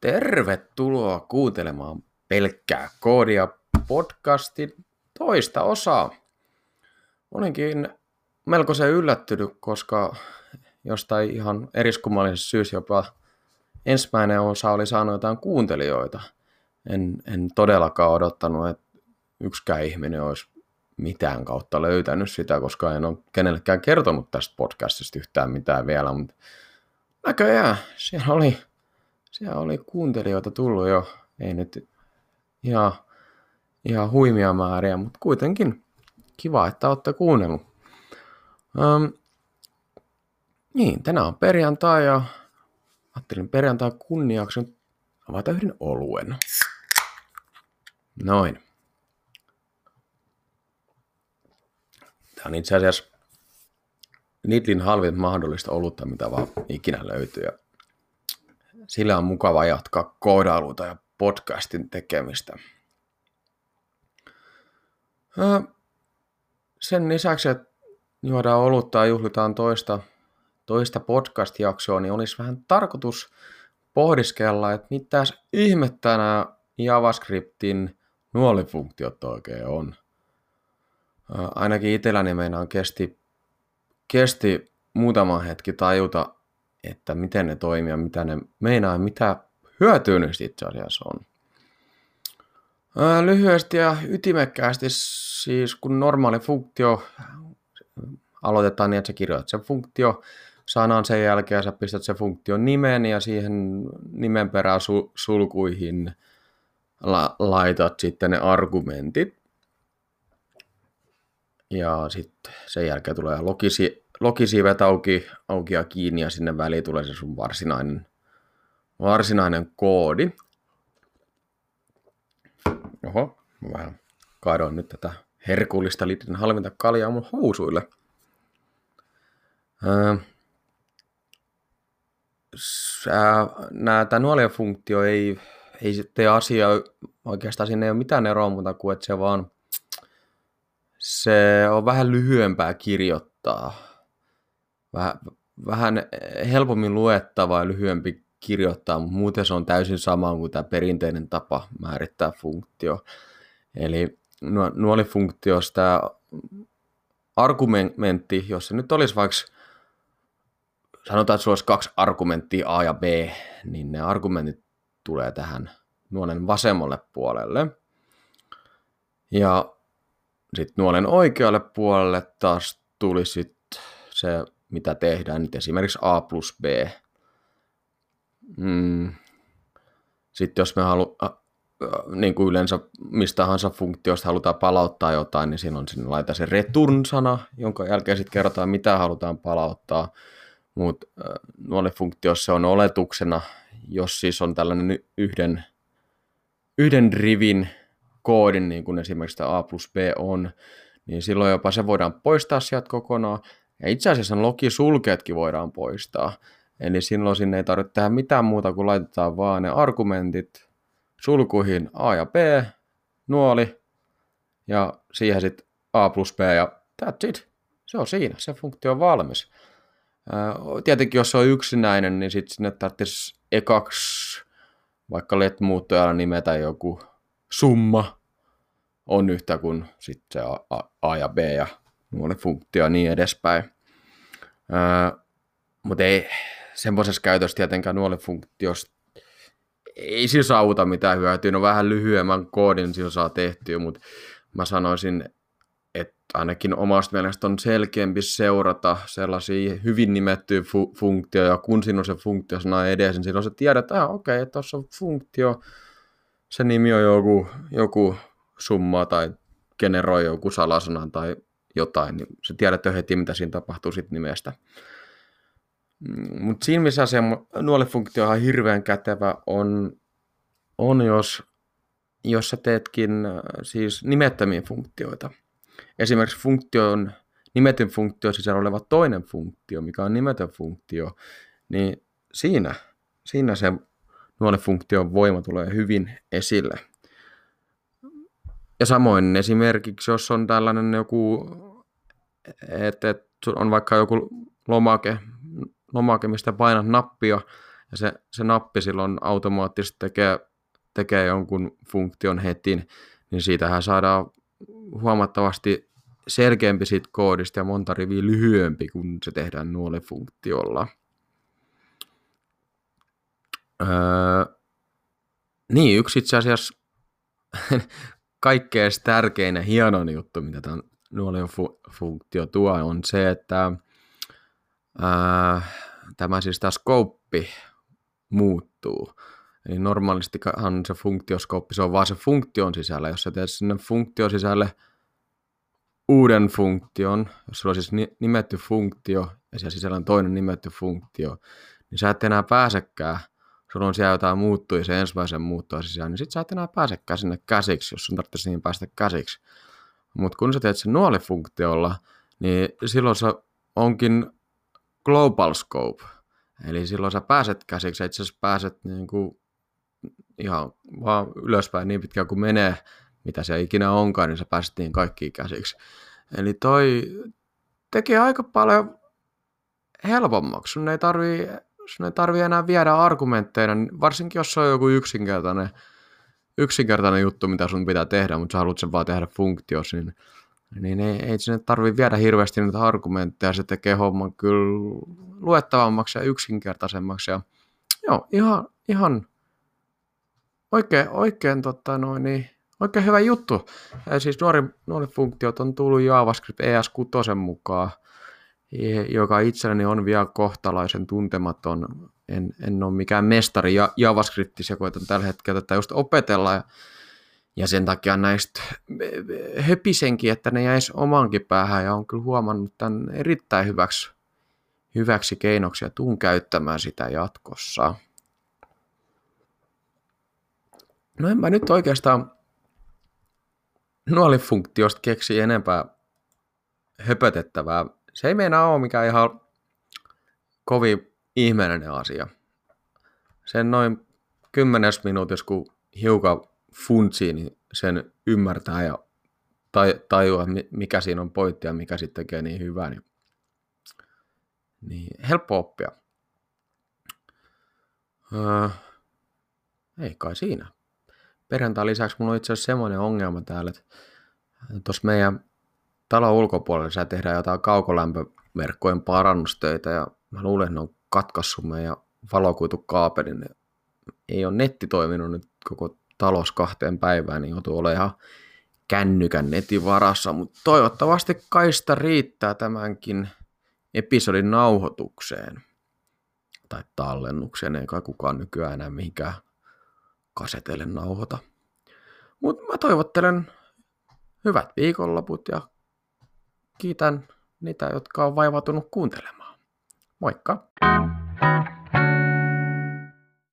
Tervetuloa kuuntelemaan pelkkää koodia podcastin toista osaa. Olinkin melkoisen yllättynyt, koska jostain ihan eriskummallisesta syystä jopa ensimmäinen osa oli saanut jotain kuuntelijoita. En, en todellakaan odottanut, että yksikään ihminen olisi mitään kautta löytänyt sitä, koska en ole kenellekään kertonut tästä podcastista yhtään mitään vielä, mutta näköjään siellä oli siellä oli kuuntelijoita tullut jo, ei nyt ihan, ihan huimia määriä, mutta kuitenkin kiva, että olette kuunnellut. Um, niin, tänään on perjantai ja ajattelin perjantai kunniaksi avata yhden oluen. Noin. Tämä on itse asiassa Nitlin halvin mahdollista olutta, mitä vaan ikinä löytyy. Sillä on mukava jatkaa koodailuta ja podcastin tekemistä. Sen lisäksi, että juodaan olutta ja juhlitaan toista, toista podcast-jaksoa, niin olisi vähän tarkoitus pohdiskella, että mitä ihmettä nämä JavaScriptin nuolifunktiot oikein on. Ainakin itselläni meinaan kesti, kesti muutama hetki tajuta, että miten ne toimii ja mitä ne meinaa mitä hyötyä niistä itse asiassa on. Lyhyesti ja ytimekkäästi siis kun normaali funktio aloitetaan niin, että sä kirjoitat sen funktio sanan sen jälkeen sä pistät sen funktion nimen ja siihen nimen perään sulkuihin la- laitat sitten ne argumentit. Ja sitten sen jälkeen tulee logisi, logisivet auki, auki ja kiinni ja sinne väliin tulee se sun varsinainen, varsinainen koodi. Oho, mä vähän kaadoin nyt tätä herkullista litrin halvinta kaljaa mun housuille. Öö, tämä nuoliofunktio ei, ei tee asiaa, oikeastaan siinä ei ole mitään eroa muuta kuin, että se vaan se on vähän lyhyempää kirjoittaa vähän, vähän helpommin luettava ja lyhyempi kirjoittaa, mutta muuten se on täysin sama kuin tämä perinteinen tapa määrittää funktio. Eli nuolifunktiosta tämä argumentti, jos se nyt olisi vaikka, sanotaan, että sulla olisi kaksi argumenttia A ja B, niin ne argumentit tulee tähän nuolen vasemmalle puolelle. Ja sitten nuolen oikealle puolelle taas tuli sitten se mitä tehdään nyt esimerkiksi A plus B. Mm. Sitten jos me halu, äh, niin kuin yleensä mistä tahansa funktiosta halutaan palauttaa jotain, niin silloin sinne laitetaan se return-sana, jonka jälkeen sitten kerrotaan, mitä halutaan palauttaa. Mutta äh, funktiossa on oletuksena, jos siis on tällainen yhden, yhden rivin koodin, niin kuin esimerkiksi tämä A plus B on, niin silloin jopa se voidaan poistaa sieltä kokonaan, ja itse asiassa logisulkeetkin voidaan poistaa. Eli silloin sinne ei tarvitse tehdä mitään muuta kuin laitetaan vaan ne argumentit sulkuihin A ja B, nuoli, ja siihen sitten A plus B ja that's it. Se on siinä, se funktio on valmis. Tietenkin jos se on yksinäinen, niin sitten sinne tarvitsisi ekaksi vaikka let-muuttojalla nimetä joku summa on yhtä kuin sitten se A, A ja B ja nuolle funktio ja niin edespäin. Öö, mutta ei semmoisessa käytössä tietenkään nuolle funktiosta ei sillä saavuta mitään hyötyä. No vähän lyhyemmän koodin sillä saa tehtyä, mutta mä sanoisin, että ainakin omasta mielestä on selkeämpi seurata sellaisia hyvin nimettyjä fu- funktioja, kun siinä on se funktiosana edes, niin silloin sä tiedät, että ah, okei, okay, tuossa on funktio, se nimi on joku, joku summa tai generoi joku salasanan tai jotain, niin sä tiedät jo heti, mitä siinä tapahtuu sit nimestä. Mm, Mutta siinä missä se nuolifunktio on hirveän kätevä on, on jos, jos sä teetkin äh, siis nimettömiä funktioita. Esimerkiksi funktion, nimetyn funktio sisällä oleva toinen funktio, mikä on nimetön funktio, niin siinä, siinä se nuolifunktion voima tulee hyvin esille. Ja samoin esimerkiksi, jos on tällainen joku, että et on vaikka joku lomake, lomake, mistä painat nappia, ja se, se nappi silloin automaattisesti tekee, tekee jonkun funktion heti, niin siitähän saadaan huomattavasti selkeämpi siitä koodista ja monta riviä lyhyempi, kun se tehdään nuolifunktiolla. Öö, niin, yksi itse asiassa kaikkein tärkein ja hienoin juttu, mitä tämä nuoliofunktio tuo, on se, että ää, tämä siis tämä skouppi muuttuu. Eli normaalistihan se funktioskooppi, se on vaan se funktion sisällä. Jos sä teet sinne funktion sisälle uuden funktion, jos sulla on siis nimetty funktio ja siellä sisällä on toinen nimetty funktio, niin sä et enää pääsekään sulla on siellä jotain muuttui se ensimmäisen muuttua sisään, niin sit sä et enää pääsekään sinne käsiksi, jos sun tarvitsisi niin päästä käsiksi. Mutta kun sä teet sen nuolifunktiolla, niin silloin se onkin global scope. Eli silloin sä pääset käsiksi, itse asiassa pääset niin kuin ihan vaan ylöspäin niin pitkään kuin menee, mitä se ikinä onkaan, niin sä pääset niin kaikkiin käsiksi. Eli toi tekee aika paljon helpommaksi. Sun ei tarvii sun ei tarvitse enää viedä argumentteina, niin varsinkin jos se on joku yksinkertainen, yksinkertainen juttu, mitä sun pitää tehdä, mutta sä haluat sen vaan tehdä funktiossa, niin, niin ei, ei sinne tarvitse viedä hirveästi niitä argumentteja, se tekee homman kyllä luettavammaksi ja yksinkertaisemmaksi. Ja, joo, ihan, ihan oikein, oikein, tota noin, niin, oikein hyvä juttu. Ja siis nuori, nuori funktiot on tullut JavaScript ES6 mukaan joka itselleni on vielä kohtalaisen tuntematon. En, en ole mikään mestari ja JavaScriptissa, koitan tällä hetkellä tätä just opetella. Ja, ja sen takia näistä höpisenkin, että ne jäisi omankin päähän ja on kyllä huomannut tämän erittäin hyväksi, hyväksi keinoksi ja tuun käyttämään sitä jatkossa. No en mä nyt oikeastaan nuolifunktiosta keksi enempää höpötettävää se ei meinaa ole mikään ihan kovin ihmeellinen asia. Sen noin kymmenes minuutissa, kun hiukan funtsii, niin sen ymmärtää ja tajua, mikä siinä on pointti ja mikä sitten tekee niin hyvää, niin, niin helppo oppia. Öö, ei kai siinä. Perjantai lisäksi mulla on itse asiassa semmoinen ongelma täällä, että tuossa meidän talon ulkopuolella sä tehdään jotain kaukolämpöverkkojen parannustöitä ja mä luulen, että ne on katkaissut meidän valokuitukaapelin. Ei ole netti toiminut nyt koko talos kahteen päivään, niin joutuu olemaan ihan kännykän netin varassa, mutta toivottavasti kaista riittää tämänkin episodin nauhoitukseen tai tallennukseen, ei kai kukaan nykyään enää mihinkään kasetelle nauhoita. Mutta mä toivottelen hyvät viikonloput ja kiitän niitä, jotka on vaivautunut kuuntelemaan. Moikka!